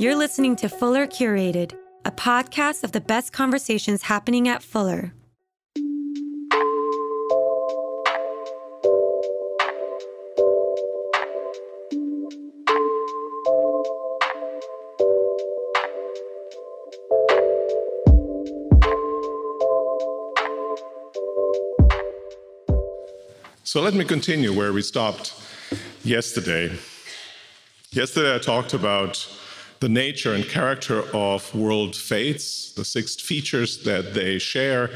You're listening to Fuller Curated, a podcast of the best conversations happening at Fuller. So let me continue where we stopped yesterday. Yesterday, I talked about the nature and character of world faiths, the six features that they share.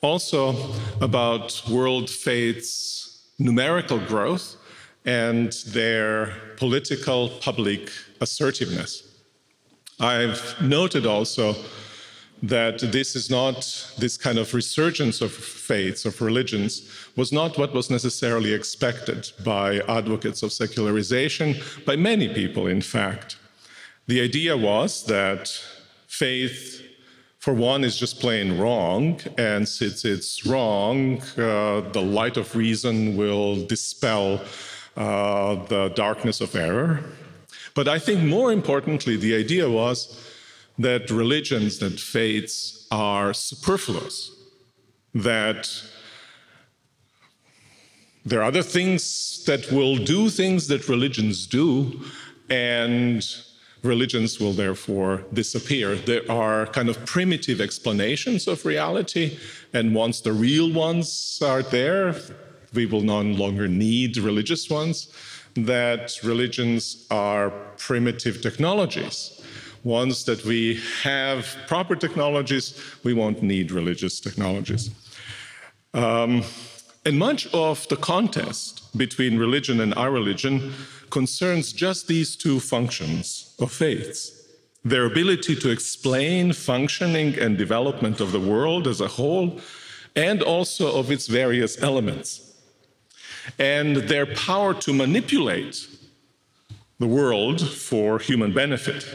Also, about world faiths' numerical growth and their political public assertiveness. I've noted also that this is not this kind of resurgence of faiths, of religions, was not what was necessarily expected by advocates of secularization, by many people, in fact. The idea was that faith, for one, is just plain wrong, and since it's wrong, uh, the light of reason will dispel uh, the darkness of error. But I think more importantly, the idea was that religions, that faiths are superfluous, that there are other things that will do things that religions do, and religions will therefore disappear. There are kind of primitive explanations of reality, and once the real ones are there, we will no longer need religious ones. That religions are primitive technologies once that we have proper technologies, we won't need religious technologies. Um, and much of the contest between religion and irreligion concerns just these two functions of faiths their ability to explain functioning and development of the world as a whole, and also of its various elements, and their power to manipulate the world for human benefit.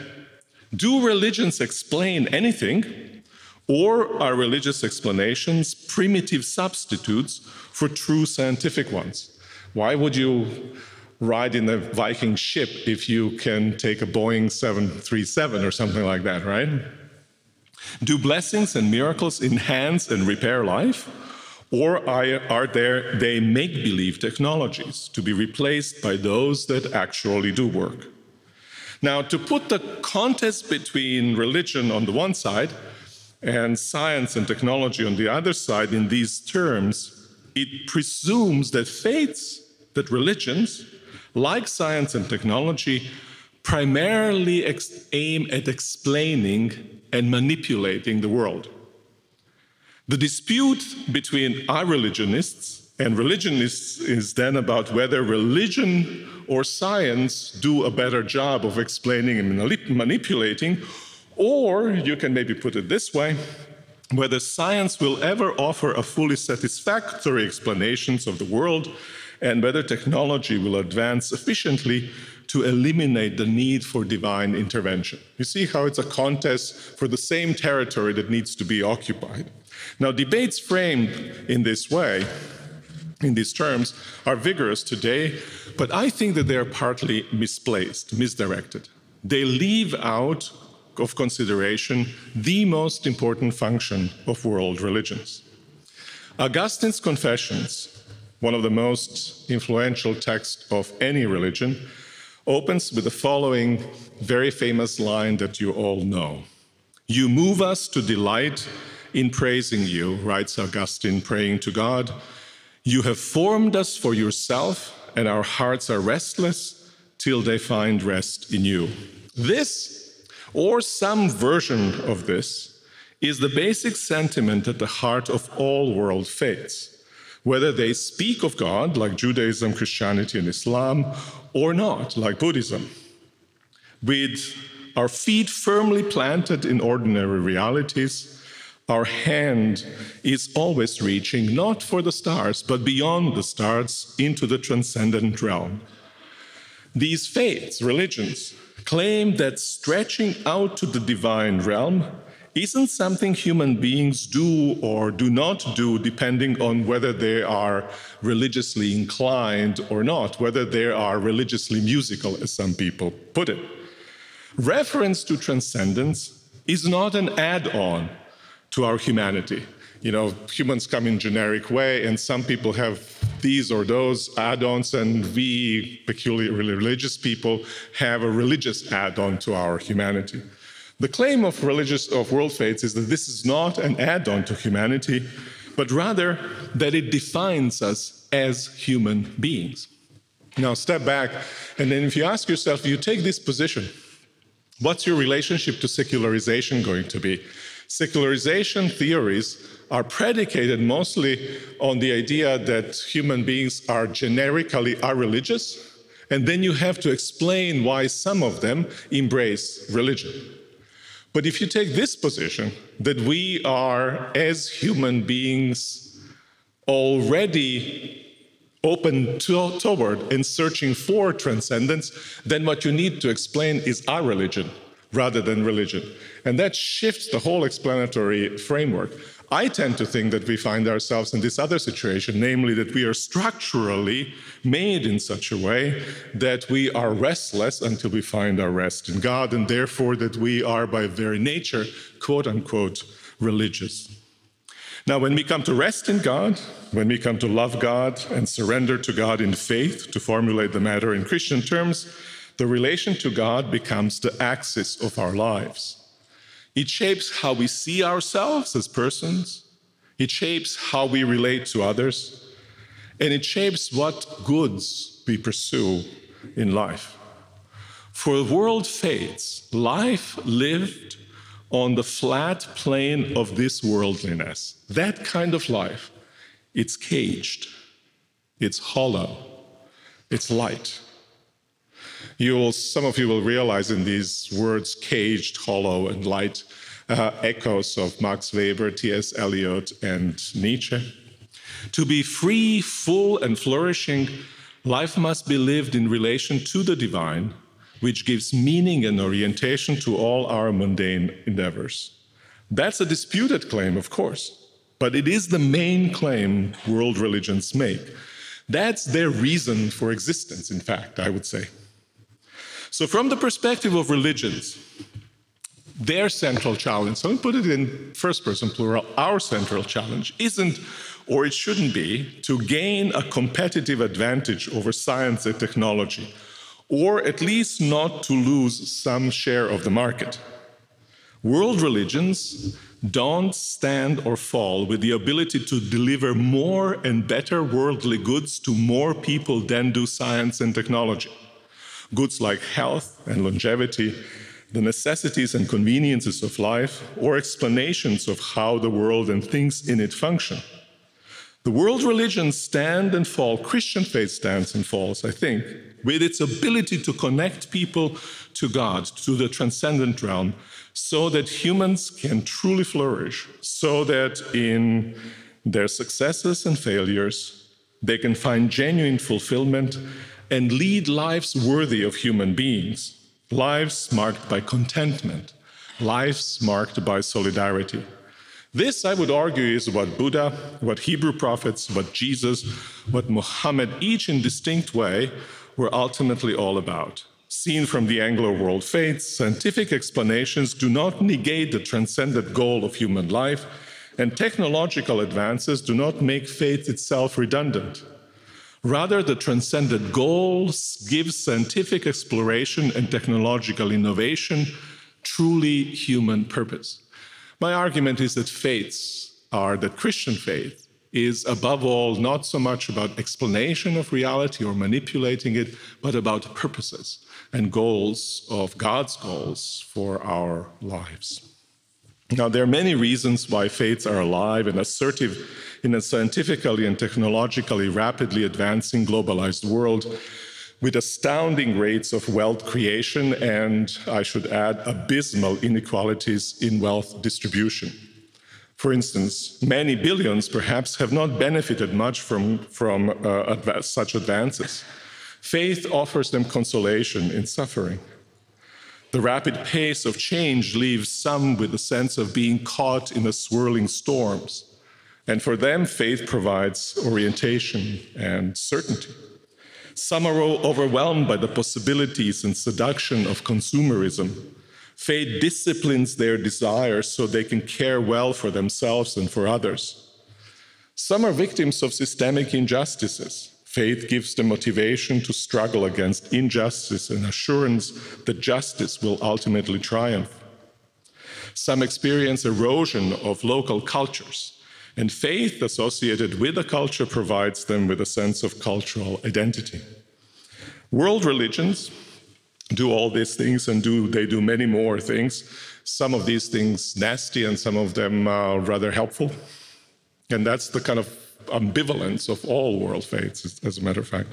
Do religions explain anything, or are religious explanations primitive substitutes for true scientific ones? Why would you ride in a Viking ship if you can take a Boeing 737 or something like that, right? Do blessings and miracles enhance and repair life? Or are there they make believe technologies to be replaced by those that actually do work? Now, to put the contest between religion on the one side and science and technology on the other side in these terms, it presumes that faiths, that religions, like science and technology, primarily aim at explaining and manipulating the world. The dispute between irreligionists and religionists is then about whether religion or science do a better job of explaining and manipulating, or you can maybe put it this way whether science will ever offer a fully satisfactory explanations of the world and whether technology will advance sufficiently to eliminate the need for divine intervention. You see how it's a contest for the same territory that needs to be occupied. Now, debates framed in this way in these terms are vigorous today, but I think that they are partly misplaced, misdirected. They leave out of consideration the most important function of world religions. Augustine's Confessions, one of the most influential texts of any religion, opens with the following very famous line that you all know. You move us to delight in praising you, writes Augustine, praying to God. You have formed us for yourself, and our hearts are restless till they find rest in you. This, or some version of this, is the basic sentiment at the heart of all world faiths, whether they speak of God, like Judaism, Christianity, and Islam, or not, like Buddhism. With our feet firmly planted in ordinary realities, our hand is always reaching not for the stars, but beyond the stars into the transcendent realm. These faiths, religions, claim that stretching out to the divine realm isn't something human beings do or do not do, depending on whether they are religiously inclined or not, whether they are religiously musical, as some people put it. Reference to transcendence is not an add on to our humanity. You know, humans come in generic way, and some people have these or those add-ons, and we, peculiarly religious people, have a religious add-on to our humanity. The claim of religious of world faiths is that this is not an add-on to humanity, but rather that it defines us as human beings. Now, step back, and then if you ask yourself, you take this position, what's your relationship to secularization going to be? Secularization theories are predicated mostly on the idea that human beings are generically are religious, and then you have to explain why some of them embrace religion. But if you take this position, that we are, as human beings, already open to, toward and searching for transcendence, then what you need to explain is irreligion rather than religion. And that shifts the whole explanatory framework. I tend to think that we find ourselves in this other situation, namely that we are structurally made in such a way that we are restless until we find our rest in God, and therefore that we are by very nature, quote unquote, religious. Now, when we come to rest in God, when we come to love God and surrender to God in faith, to formulate the matter in Christian terms, the relation to God becomes the axis of our lives. It shapes how we see ourselves as persons, it shapes how we relate to others, and it shapes what goods we pursue in life. For the world faiths, life lived on the flat plane of this worldliness, that kind of life, it's caged, it's hollow, it's light. You will, some of you will realize in these words, caged, hollow, and light, uh, echoes of Max Weber, T.S. Eliot, and Nietzsche. To be free, full, and flourishing, life must be lived in relation to the divine, which gives meaning and orientation to all our mundane endeavors. That's a disputed claim, of course, but it is the main claim world religions make. That's their reason for existence, in fact, I would say. So, from the perspective of religions, their central challenge, so let me put it in first person plural, our central challenge isn't, or it shouldn't be, to gain a competitive advantage over science and technology, or at least not to lose some share of the market. World religions don't stand or fall with the ability to deliver more and better worldly goods to more people than do science and technology goods like health and longevity, the necessities and conveniences of life, or explanations of how the world and things in it function. The world religions stand and fall, Christian faith stands and falls, I think, with its ability to connect people to God, to the transcendent realm, so that humans can truly flourish, so that in their successes and failures, they can find genuine fulfillment and lead lives worthy of human beings, lives marked by contentment, lives marked by solidarity. This, I would argue, is what Buddha, what Hebrew prophets, what Jesus, what Muhammad, each in distinct way, were ultimately all about. Seen from the Anglo world faiths, scientific explanations do not negate the transcendent goal of human life, and technological advances do not make faith itself redundant. Rather, the transcendent goals give scientific exploration and technological innovation truly human purpose. My argument is that faiths are that Christian faith is above all not so much about explanation of reality or manipulating it, but about purposes and goals of God's goals for our lives. Now, there are many reasons why faiths are alive and assertive in a scientifically and technologically rapidly advancing globalized world with astounding rates of wealth creation and, I should add, abysmal inequalities in wealth distribution. For instance, many billions perhaps have not benefited much from, from uh, such advances. Faith offers them consolation in suffering. The rapid pace of change leaves some with a sense of being caught in the swirling storms. And for them, faith provides orientation and certainty. Some are overwhelmed by the possibilities and seduction of consumerism. Faith disciplines their desires so they can care well for themselves and for others. Some are victims of systemic injustices. Faith gives the motivation to struggle against injustice and assurance that justice will ultimately triumph. Some experience erosion of local cultures, and faith associated with a culture provides them with a sense of cultural identity. World religions do all these things and do they do many more things. Some of these things nasty and some of them uh, rather helpful. And that's the kind of ambivalence of all world faiths, as a matter of fact.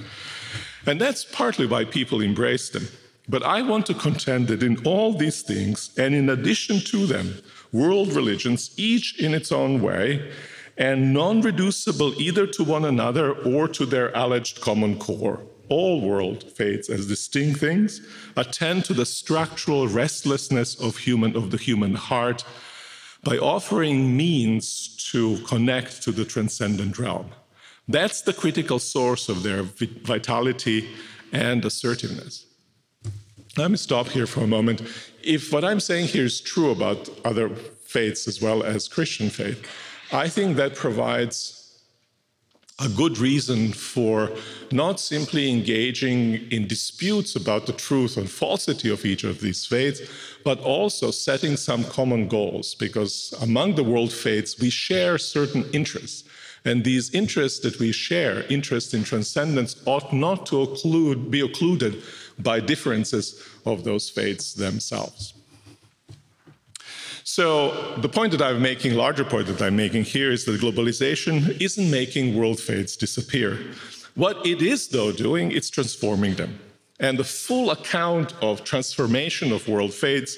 And that's partly why people embrace them. But I want to contend that in all these things, and in addition to them, world religions, each in its own way, and non reducible either to one another or to their alleged common core, all world faiths as distinct things attend to the structural restlessness of human of the human heart by offering means to connect to the transcendent realm. That's the critical source of their vitality and assertiveness. Let me stop here for a moment. If what I'm saying here is true about other faiths as well as Christian faith, I think that provides a good reason for not simply engaging in disputes about the truth and falsity of each of these faiths, but also setting some common goals, because among the world faiths, we share certain interests. And these interests that we share, interest in transcendence, ought not to occlude, be occluded by differences of those faiths themselves. So the point that I'm making, larger point that I'm making here is that globalization isn't making world faiths disappear. What it is, though, doing, it's transforming them. And the full account of transformation of world faiths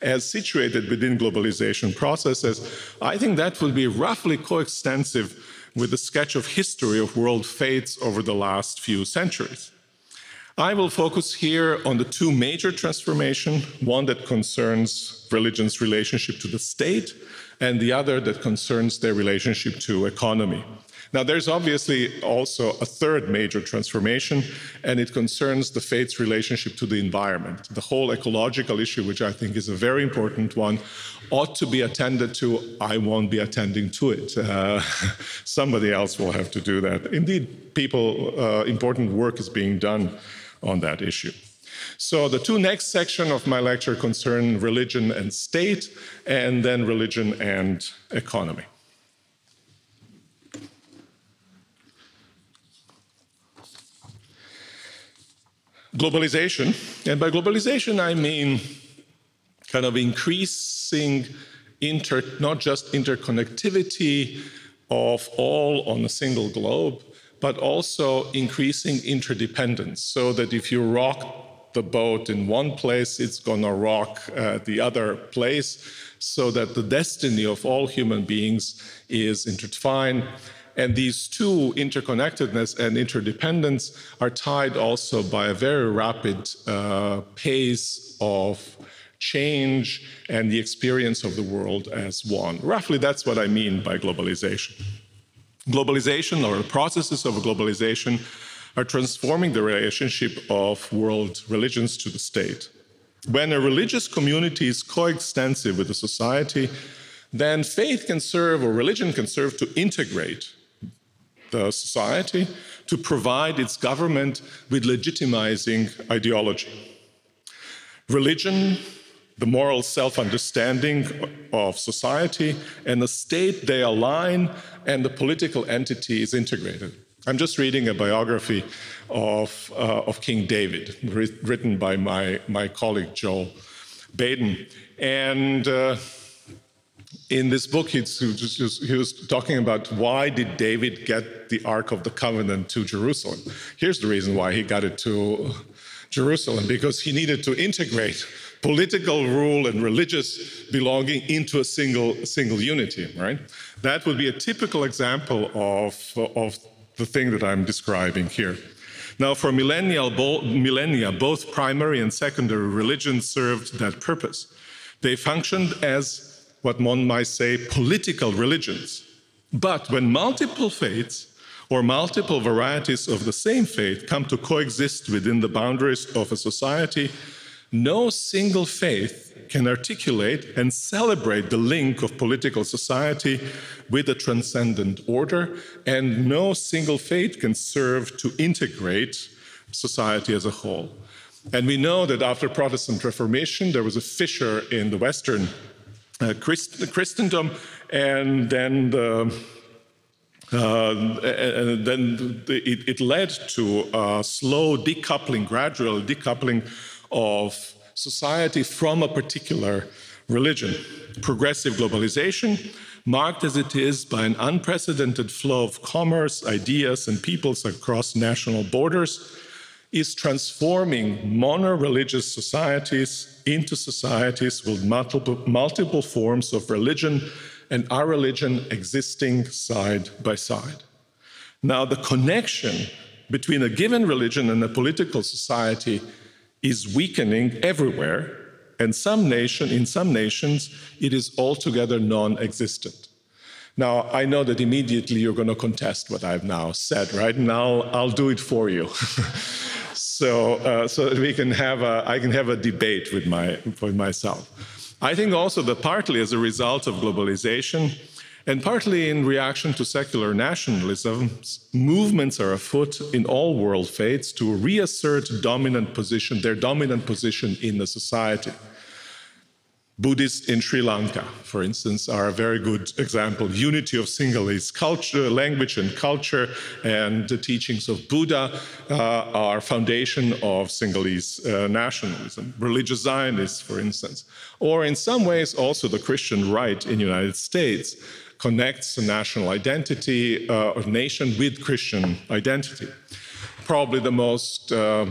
as situated within globalization processes, I think that will be roughly coextensive with the sketch of history of world faiths over the last few centuries. I will focus here on the two major transformations, one that concerns religion's relationship to the state, and the other that concerns their relationship to economy. Now, there's obviously also a third major transformation, and it concerns the faith's relationship to the environment. The whole ecological issue, which I think is a very important one, ought to be attended to. I won't be attending to it. Uh, somebody else will have to do that. Indeed, people, uh, important work is being done on that issue. So the two next section of my lecture concern religion and state, and then religion and economy. Globalization, and by globalization I mean kind of increasing inter, not just interconnectivity of all on a single globe, but also increasing interdependence so that if you rock the boat in one place, it's going to rock uh, the other place, so that the destiny of all human beings is intertwined. And these two, interconnectedness and interdependence, are tied also by a very rapid uh, pace of change and the experience of the world as one. Roughly, that's what I mean by globalization. Globalization or the processes of globalization are transforming the relationship of world religions to the state. When a religious community is coextensive with a society, then faith can serve or religion can serve to integrate the society to provide its government with legitimizing ideology. Religion the moral self understanding of society and the state they align, and the political entity is integrated. I'm just reading a biography of, uh, of King David, written by my, my colleague Joel Baden. And uh, in this book, he was talking about why did David get the Ark of the Covenant to Jerusalem. Here's the reason why he got it to Jerusalem, because he needed to integrate political rule and religious belonging into a single, single unity, right? That would be a typical example of, of the thing that I'm describing here. Now, for millennia, millennia, both primary and secondary religions served that purpose. They functioned as what one might say political religions. But when multiple faiths or multiple varieties of the same faith come to coexist within the boundaries of a society, no single faith can articulate and celebrate the link of political society with a transcendent order, and no single faith can serve to integrate society as a whole. And we know that after Protestant Reformation, there was a fissure in the Western uh, Christ- Christendom, and then the uh, and then it, it, led to a slow decoupling, gradual decoupling of society from a particular religion. Progressive globalization, marked as it is by an unprecedented flow of commerce, ideas, and peoples across national borders, is transforming mono religious societies into societies with multiple, multiple forms of religion and irreligion existing side by side. Now, the connection between a given religion and a political society is weakening everywhere, and some nation, in some nations, it is altogether non existent. Now, I know that immediately you're going to contest what I've now said, right? Now I'll do it for you. so, uh, so that we can have a, I can have a debate with, my, with myself. I think also that partly as a result of globalization, and partly in reaction to secular nationalism, movements are afoot in all world faiths to reassert dominant position, their dominant position in the society. Buddhists in Sri Lanka, for instance, are a very good example. Unity of Sinhalese culture, language and culture, and the teachings of Buddha uh, are foundation of Sinhalese uh, nationalism. Religious Zionists, for instance, or in some ways also the Christian right in the United States connects the national identity uh, of nation with Christian identity. Probably the most uh,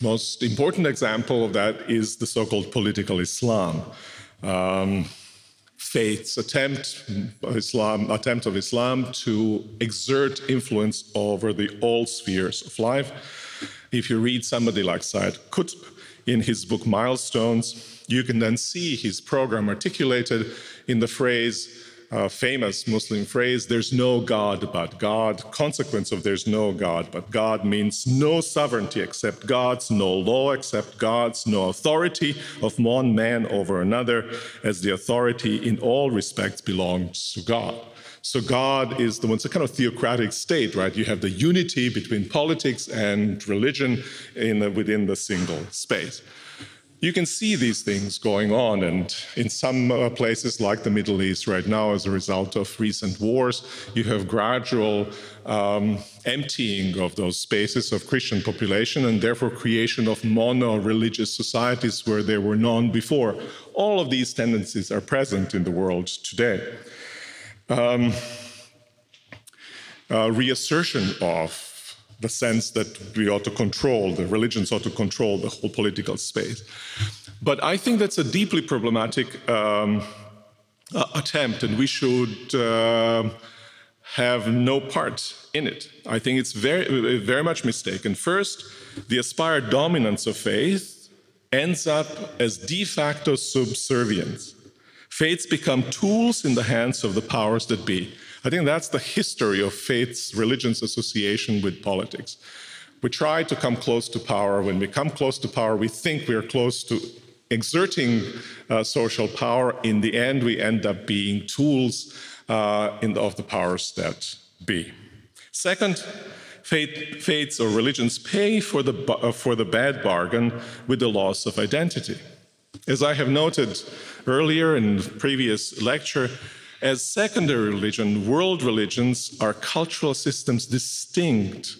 most important example of that is the so-called political Islam. Um, faith's attempt, Islam, attempt of Islam to exert influence over the all spheres of life. If you read somebody like Sayyid Qutb in his book Milestones, you can then see his program articulated in the phrase uh, famous Muslim phrase, there's no God but God. Consequence of there's no God but God means no sovereignty except God's, no law except God's, no authority of one man over another, as the authority in all respects belongs to God. So God is the one, it's a kind of theocratic state, right? You have the unity between politics and religion in the, within the single space you can see these things going on. And in some uh, places, like the Middle East right now, as a result of recent wars, you have gradual um, emptying of those spaces of Christian population and therefore creation of mono religious societies where there were none before. All of these tendencies are present in the world today. Um, uh, reassertion of the sense that we ought to control, the religions ought to control the whole political space. But I think that's a deeply problematic um, uh, attempt, and we should uh, have no part in it. I think it's very, very much mistaken. First, the aspired dominance of faith ends up as de facto subservience. Faiths become tools in the hands of the powers that be. I think that's the history of faith's religion's association with politics. We try to come close to power. When we come close to power, we think we are close to exerting uh, social power. In the end, we end up being tools uh, the, of the powers that be. Second, faith, faiths or religions pay for the, uh, for the bad bargain with the loss of identity. As I have noted earlier in the previous lecture, as secondary religion, world religions are cultural systems distinct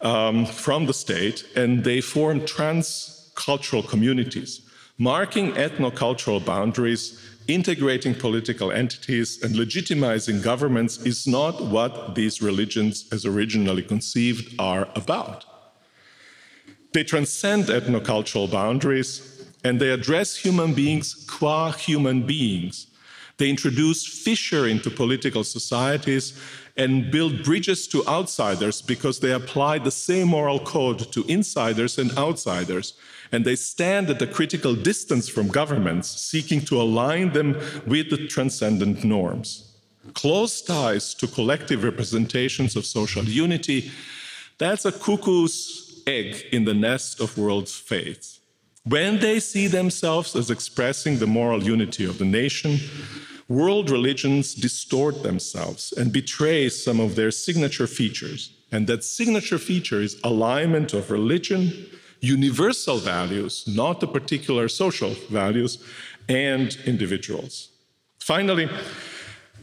um, from the state, and they form transcultural communities, marking ethno-cultural boundaries, integrating political entities, and legitimizing governments is not what these religions, as originally conceived, are about. They transcend ethno-cultural boundaries, and they address human beings qua human beings, they introduce fissure into political societies and build bridges to outsiders because they apply the same moral code to insiders and outsiders. And they stand at a critical distance from governments, seeking to align them with the transcendent norms. close ties to collective representations of social unity, that's a cuckoo's egg in the nest of world faith. When they see themselves as expressing the moral unity of the nation, world religions distort themselves and betray some of their signature features. And that signature feature is alignment of religion, universal values, not the particular social values, and individuals. Finally,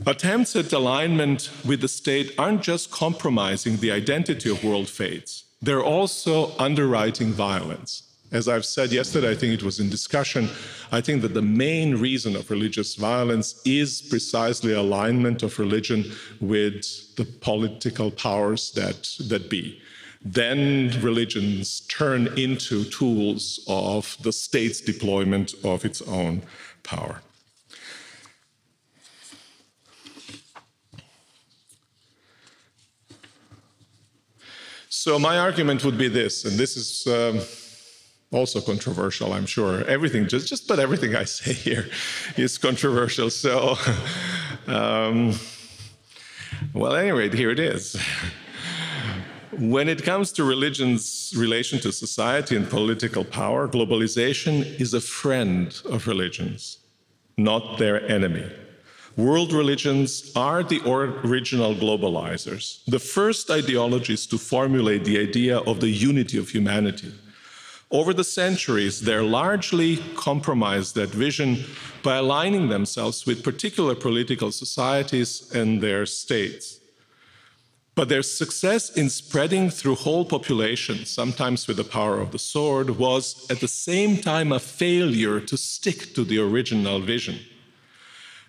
attempts at alignment with the state aren't just compromising the identity of world faiths, they're also underwriting violence. As I've said yesterday, I think it was in discussion, I think that the main reason of religious violence is precisely alignment of religion with the political powers that, that be. Then religions turn into tools of the state's deployment of its own power. So, my argument would be this, and this is. Um, also controversial, I'm sure. Everything, just, just about everything I say here is controversial. So, um, well, anyway, here it is. When it comes to religion's relation to society and political power, globalization is a friend of religions, not their enemy. World religions are the original globalizers, the first ideologies to formulate the idea of the unity of humanity over the centuries, they're largely compromised that vision by aligning themselves with particular political societies and their states. But their success in spreading through whole populations, sometimes with the power of the sword, was at the same time a failure to stick to the original vision.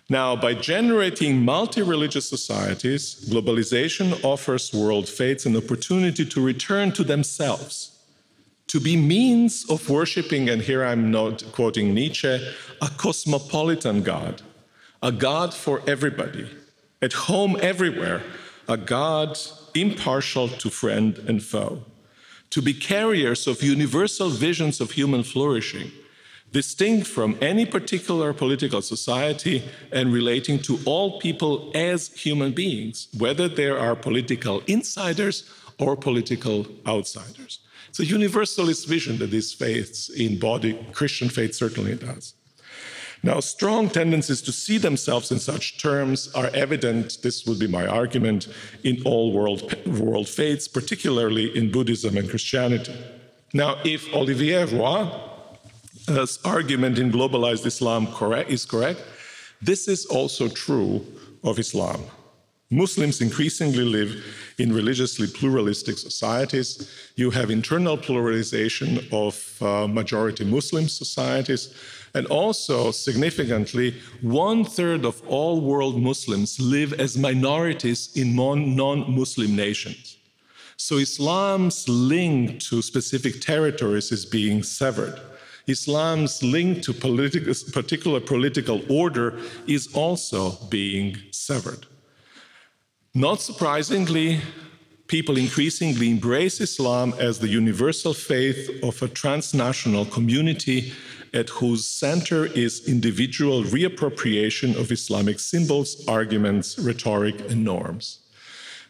Now, by generating multi religious societies, globalization offers world faiths an opportunity to return to themselves to be means of worshiping, and here I'm not quoting Nietzsche, a cosmopolitan God, a God for everybody, at home everywhere, a God impartial to friend and foe, to be carriers of universal visions of human flourishing, distinct from any particular political society and relating to all people as human beings, whether they are political insiders or political outsiders. It's a universalist vision that these faiths embody. Christian faith certainly does. Now, strong tendencies to see themselves in such terms are evident, this would be my argument, in all world, world faiths, particularly in Buddhism and Christianity. Now, if Olivier Roy's argument in globalized Islam correct, is correct, this is also true of Islam. Muslims increasingly live in religiously pluralistic societies. You have internal pluralization of uh, majority Muslim societies. And also, significantly, one third of all world Muslims live as minorities in non Muslim nations. So, Islam's link to specific territories is being severed. Islam's link to political, particular political order is also being severed. Not surprisingly, people increasingly embrace Islam as the universal faith of a transnational community at whose center is individual reappropriation of Islamic symbols, arguments, rhetoric, and norms.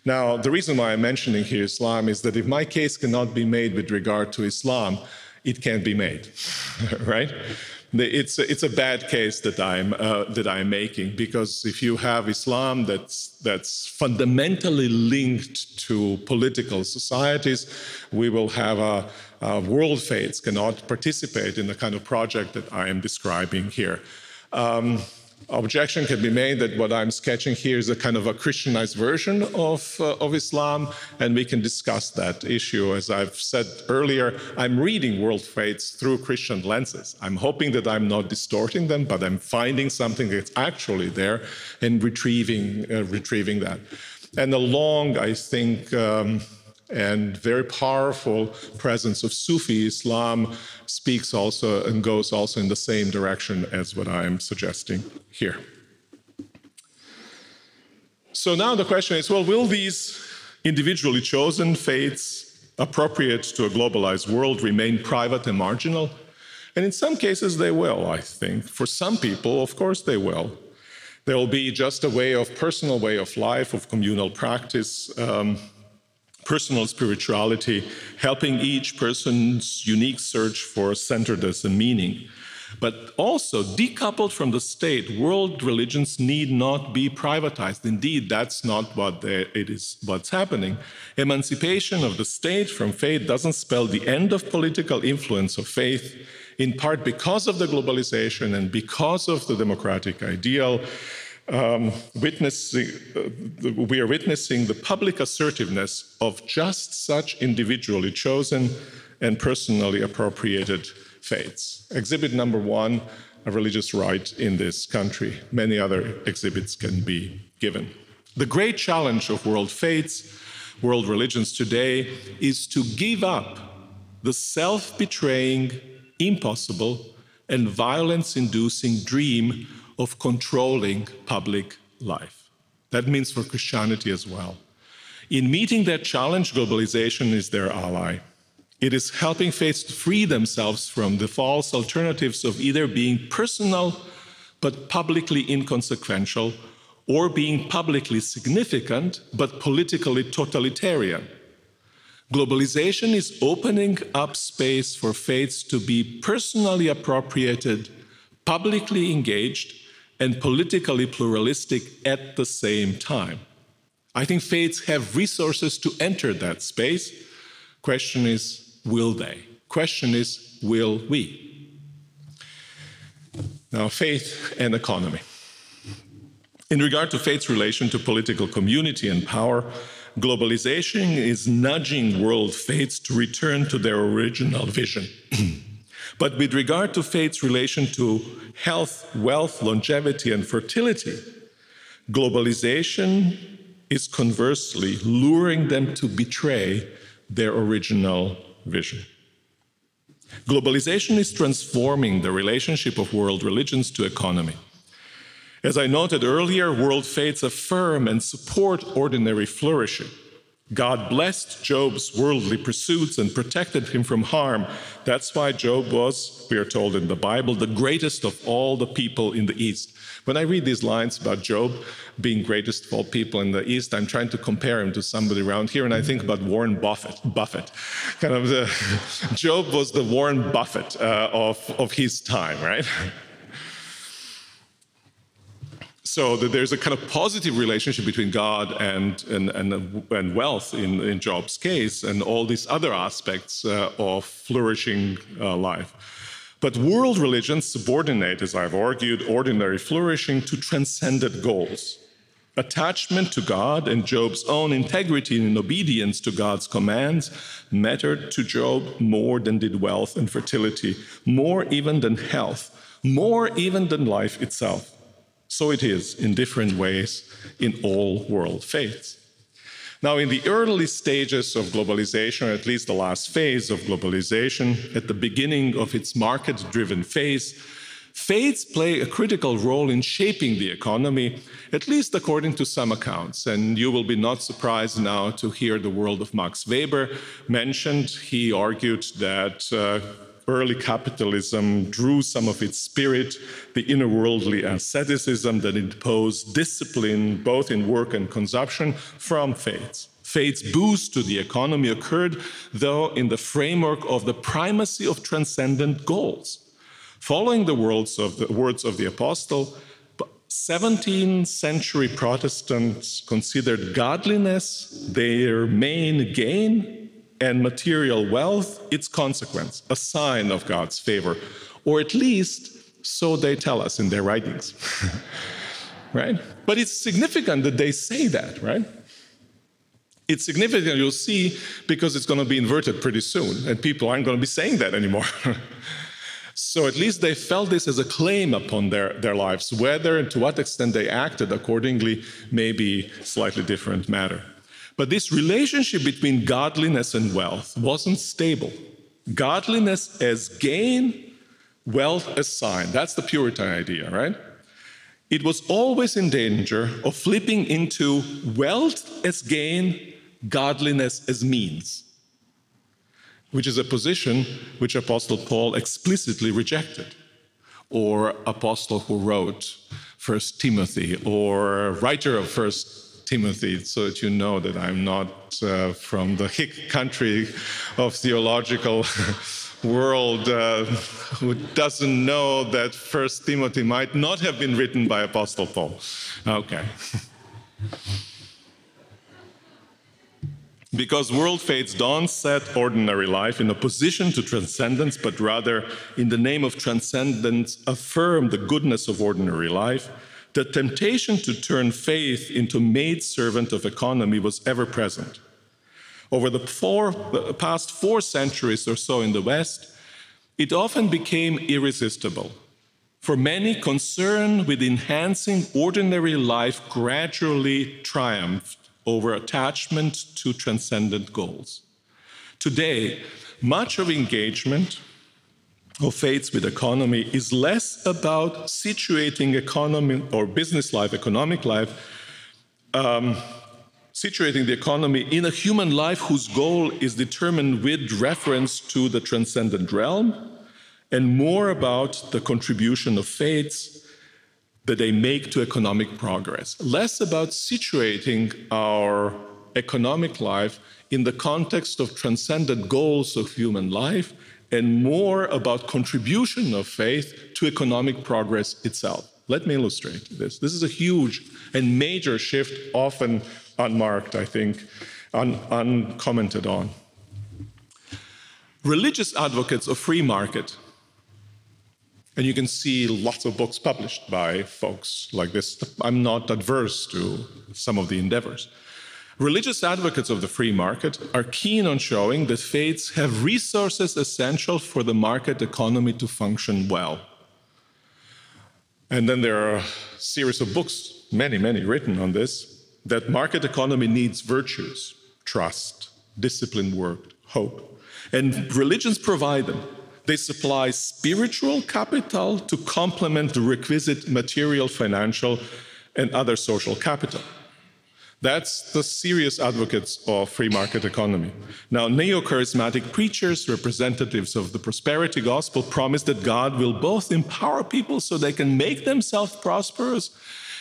Now, the reason why I'm mentioning here Islam is that if my case cannot be made with regard to Islam, it can't be made, right? It's a, it's a bad case that I'm uh, that I'm making because if you have Islam that's that's fundamentally linked to political societies, we will have a, a world faiths cannot participate in the kind of project that I am describing here. Um, objection can be made that what I'm sketching here is a kind of a Christianized version of, uh, of Islam, and we can discuss that issue. As I've said earlier, I'm reading world faiths through Christian lenses. I'm hoping that I'm not distorting them, but I'm finding something that's actually there and retrieving, uh, retrieving that. And along, I think, um, and very powerful presence of Sufi Islam speaks also and goes also in the same direction as what I am suggesting here. So now the question is well, will these individually chosen faiths appropriate to a globalized world remain private and marginal? And in some cases, they will, I think. For some people, of course, they will. There will be just a way of personal way of life, of communal practice, um, personal spirituality, helping each person's unique search for centeredness and meaning. But also, decoupled from the state, world religions need not be privatized. Indeed, that's not what it is what's happening. Emancipation of the state from faith doesn't spell the end of political influence of faith, in part because of the globalization and because of the democratic ideal. Um, witnessing, uh, we are witnessing the public assertiveness of just such individually chosen and personally appropriated faiths. Exhibit number one, a religious right in this country. Many other exhibits can be given. The great challenge of world faiths, world religions today, is to give up the self betraying, impossible, and violence inducing dream of controlling public life. That means for Christianity as well. In meeting that challenge, globalization is their ally. It is helping faiths to free themselves from the false alternatives of either being personal but publicly inconsequential or being publicly significant but politically totalitarian. Globalization is opening up space for faiths to be personally appropriated, publicly engaged, and politically pluralistic at the same time. I think faiths have resources to enter that space. Question is, will they? Question is, will we? Now, faith and economy. In regard to faith's relation to political community and power, globalization is nudging world faiths to return to their original vision. but with regard to faith's relation to health, wealth, longevity, and fertility, globalization is conversely luring them to betray their original vision. Globalization is transforming the relationship of world religions to economy. As I noted earlier, world faiths affirm and support ordinary flourishing. God blessed Job's worldly pursuits and protected him from harm. That's why Job was, we are told in the Bible, the greatest of all the people in the East. When I read these lines about Job being greatest of all people in the East, I'm trying to compare him to somebody around here, and I think about Warren Buffett. Buffett, kind of the Job was the Warren Buffett uh, of of his time, right? so that there's a kind of positive relationship between God and and and, and wealth in, in Job's case, and all these other aspects uh, of flourishing uh, life. But world religions subordinate, as I've argued, ordinary flourishing to transcendent goals. Attachment to God and Job's own integrity and obedience to God's commands mattered to Job more than did wealth and fertility, more even than health, more even than life itself. So it is in different ways in all world faiths. Now, in the early stages of globalization, or at least the last phase of globalization, at the beginning of its market driven phase, faiths play a critical role in shaping the economy, at least according to some accounts. And you will be not surprised now to hear the world of Max Weber mentioned. He argued that. Uh, early capitalism drew some of its spirit, the inner worldly asceticism that imposed discipline both in work and consumption from faith. Faith's boost to the economy occurred, though, in the framework of the primacy of transcendent goals. Following the words of the, words of the apostle, 17th century Protestants considered godliness their main gain and material wealth its consequence, a sign of God's favor, or at least so they tell us in their writings. right? But it's significant that they say that, right? It's significant, you'll see, because it's going to be inverted pretty soon, and people aren't going to be saying that anymore. so at least they felt this as a claim upon their, their lives. Whether and to what extent they acted accordingly may be slightly different matter. But this relationship between godliness and wealth wasn't stable. Godliness as gain, wealth as sign. That's the Puritan idea, right? It was always in danger of flipping into wealth as gain, godliness as means, which is a position which Apostle Paul explicitly rejected, or apostle who wrote First Timothy or writer of First Timothy, so that you know that I'm not uh, from the hick country of theological world uh, who doesn't know that First Timothy might not have been written by Apostle Paul. Okay. because world faiths don't set ordinary life in opposition to transcendence, but rather, in the name of transcendence, affirm the goodness of ordinary life. The temptation to turn faith into maidservant of economy was ever present. Over the, four, the past four centuries or so in the West, it often became irresistible. For many, concern with enhancing ordinary life gradually triumphed over attachment to transcendent goals. Today, much of engagement of faiths with economy is less about situating economy or business life, economic life, um, situating the economy in a human life whose goal is determined with reference to the transcendent realm, and more about the contribution of faiths that they make to economic progress, less about situating our economic life in the context of transcendent goals of human life, and more about contribution of faith to economic progress itself. Let me illustrate this. This is a huge and major shift, often unmarked, I think, un- uncommented on. Religious advocates of free market and you can see lots of books published by folks like this. I'm not adverse to some of the endeavors. Religious advocates of the free market are keen on showing that faiths have resources essential for the market economy to function well. And then there are a series of books, many, many written on this, that market economy needs virtues, trust, disciplined work, hope. And religions provide them. They supply spiritual capital to complement the requisite material, financial, and other social capital. That's the serious advocates of free market economy. Now, neo charismatic preachers, representatives of the prosperity gospel, promise that God will both empower people so they can make themselves prosperous,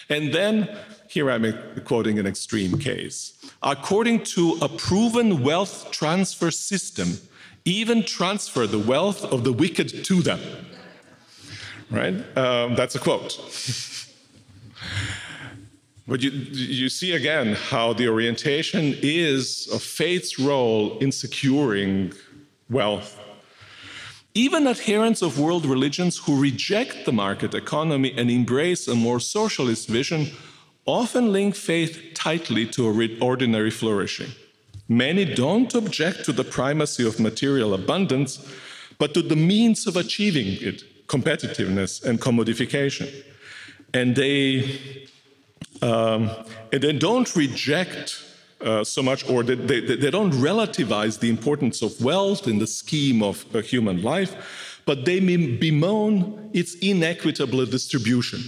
and then, here I'm quoting an extreme case, according to a proven wealth transfer system even transfer the wealth of the wicked to them. Right? Um, that's a quote. but you, you see again how the orientation is of faith's role in securing wealth. Even adherents of world religions who reject the market economy and embrace a more socialist vision often link faith tightly to ordinary flourishing. Many don't object to the primacy of material abundance, but to the means of achieving it competitiveness and commodification. And they, um, and they don't reject uh, so much, or they, they, they, don't relativize the importance of wealth in the scheme of a human life, but they bemoan its inequitable distribution.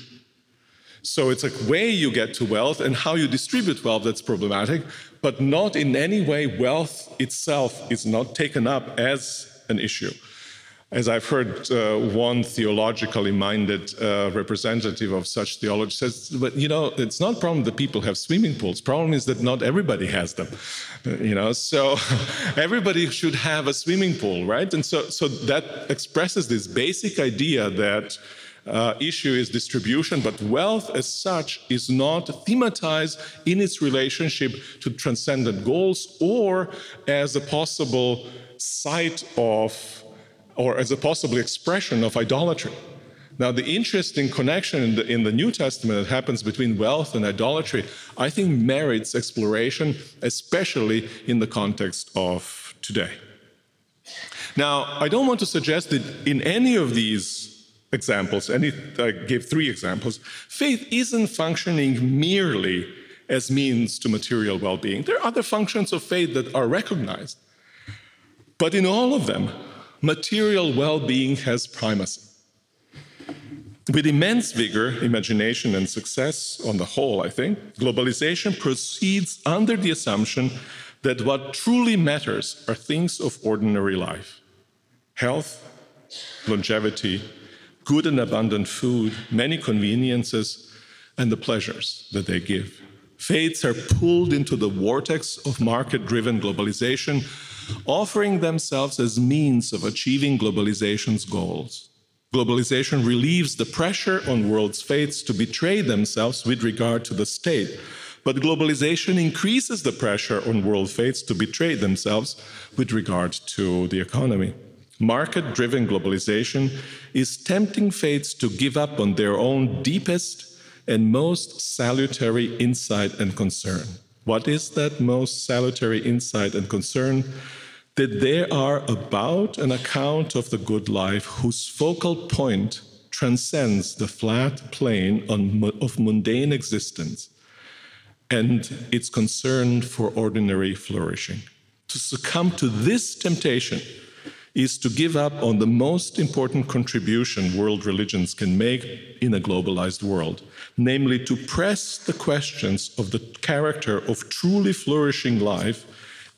So it's a way you get to wealth and how you distribute wealth that's problematic, but not in any way wealth itself is not taken up as an issue. As I've heard uh, one theologically minded uh, representative of such theology says, but you know, it's not a problem that people have swimming pools. Problem is that not everybody has them. Uh, you know, so everybody should have a swimming pool, right? And so, so that expresses this basic idea that uh, issue is distribution, but wealth as such is not thematized in its relationship to transcendent goals or as a possible site of or as a possible expression of idolatry. Now, the interesting connection in the, in the, New Testament that happens between wealth and idolatry, I think, merits exploration, especially in the context of today. Now, I don't want to suggest that in any of these examples, and it, I gave three examples. Faith isn't functioning merely as means to material well being. There are other functions of faith that are recognized. But in all of them, material well being has primacy. With immense vigor, imagination, and success on the whole, I think, globalization proceeds under the assumption that what truly matters are things of ordinary life health, longevity, good and abundant food, many conveniences, and the pleasures that they give. Faiths are pulled into the vortex of market driven globalization, offering themselves as means of achieving globalization's goals. Globalization relieves the pressure on world's faiths to betray themselves with regard to the state. But globalization increases the pressure on world faiths to betray themselves with regard to the economy. Market driven globalization is tempting faiths to give up on their own deepest and most salutary insight and concern. What is that most salutary insight and concern? That they are about an account of the good life whose focal point transcends the flat plane of mundane existence and its concern for ordinary flourishing. To succumb to this temptation is to give up on the most important contribution world religions can make in a globalized world, namely to press the questions of the character of truly flourishing life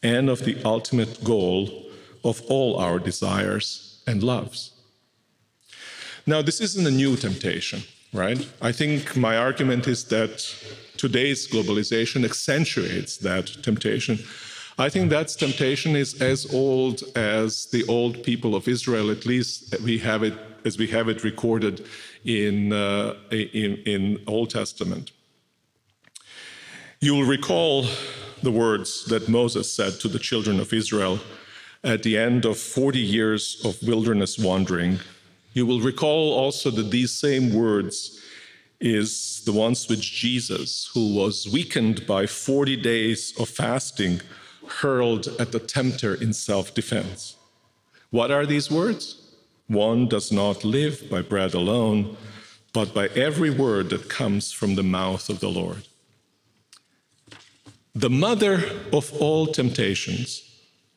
and of the ultimate goal of all our desires and loves. Now, this isn't a new temptation, right? I think my argument is that today's globalization accentuates that temptation I think that temptation is as old as the old people of Israel, at least we have it as we have it recorded in, uh, in, in Old Testament. You'll recall the words that Moses said to the children of Israel at the end of 40 years of wilderness wandering. You will recall also that these same words is the ones which Jesus, who was weakened by 40 days of fasting, hurled at the tempter in self defense. What are these words? One does not live by bread alone, but by every word that comes from the mouth of the Lord. The mother of all temptations,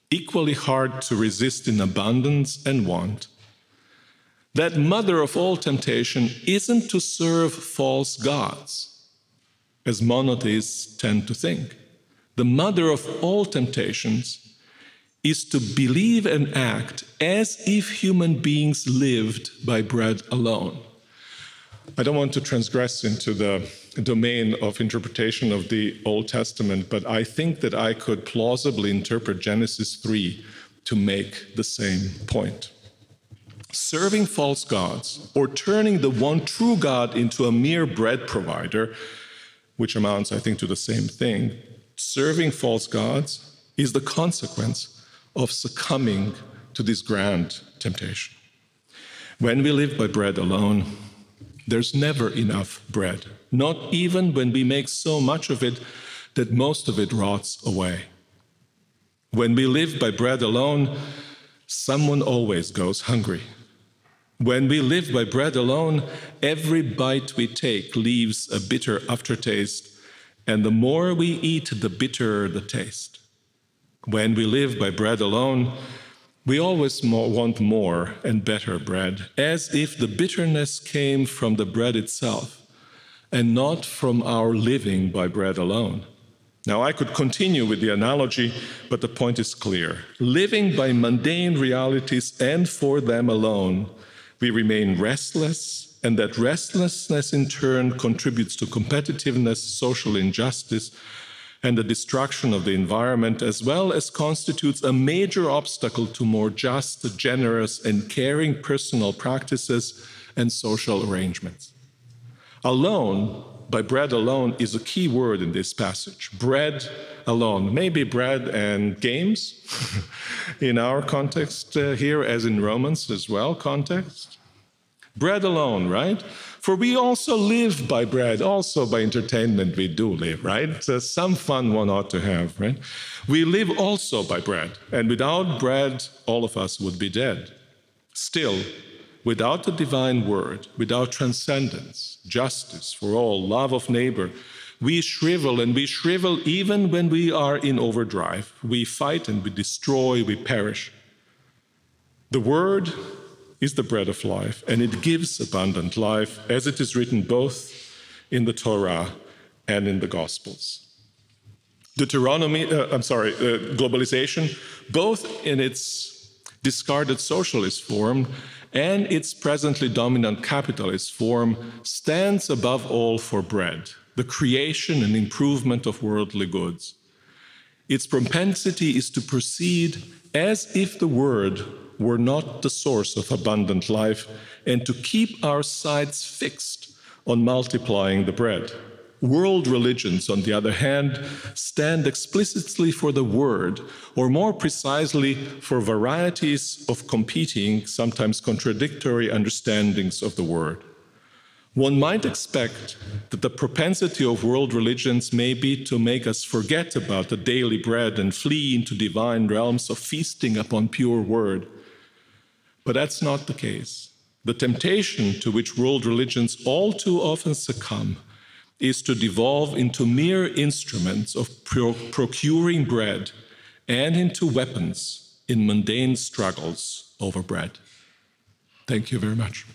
equally hard to resist in abundance and want, that mother of all temptation isn't to serve false gods, as monotheists tend to think the mother of all temptations, is to believe and act as if human beings lived by bread alone. I don't want to transgress into the domain of interpretation of the Old Testament, but I think that I could plausibly interpret Genesis 3 to make the same point. Serving false gods or turning the one true God into a mere bread provider, which amounts, I think, to the same thing, serving false gods is the consequence of succumbing to this grand temptation. When we live by bread alone, there's never enough bread, not even when we make so much of it that most of it rots away. When we live by bread alone, someone always goes hungry. When we live by bread alone, every bite we take leaves a bitter aftertaste and the more we eat, the bitterer the taste. When we live by bread alone, we always want more and better bread, as if the bitterness came from the bread itself and not from our living by bread alone. Now, I could continue with the analogy, but the point is clear. Living by mundane realities and for them alone, we remain restless and that restlessness in turn contributes to competitiveness, social injustice, and the destruction of the environment, as well as constitutes a major obstacle to more just, generous, and caring personal practices and social arrangements. Alone, by bread alone, is a key word in this passage. Bread alone. Maybe bread and games in our context uh, here, as in Romans as well, context. Bread alone, right? For we also live by bread, also by entertainment we do live, right? Uh, some fun one ought to have, right? We live also by bread, and without bread, all of us would be dead. Still, without the divine word, without transcendence, justice for all, love of neighbor, we shrivel and we shrivel even when we are in overdrive. We fight and we destroy, we perish. The word is the bread of life, and it gives abundant life, as it is written both in the Torah and in the Gospels. Deuteronomy, uh, I'm sorry, uh, globalization, both in its discarded socialist form and its presently dominant capitalist form stands above all for bread, the creation and improvement of worldly goods. Its propensity is to proceed as if the word were not the source of abundant life and to keep our sights fixed on multiplying the bread. World religions, on the other hand, stand explicitly for the word, or more precisely, for varieties of competing, sometimes contradictory understandings of the word. One might expect that the propensity of world religions may be to make us forget about the daily bread and flee into divine realms of feasting upon pure word. But that's not the case. The temptation to which world religions all too often succumb is to devolve into mere instruments of pro procuring bread and into weapons in mundane struggles over bread. Thank you very much.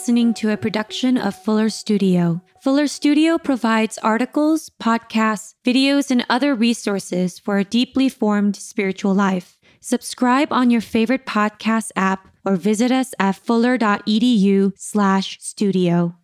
Listening to a production of Fuller Studio. Fuller Studio provides articles, podcasts, videos, and other resources for a deeply formed spiritual life. Subscribe on your favorite podcast app or visit us at fuller.edu slash studio.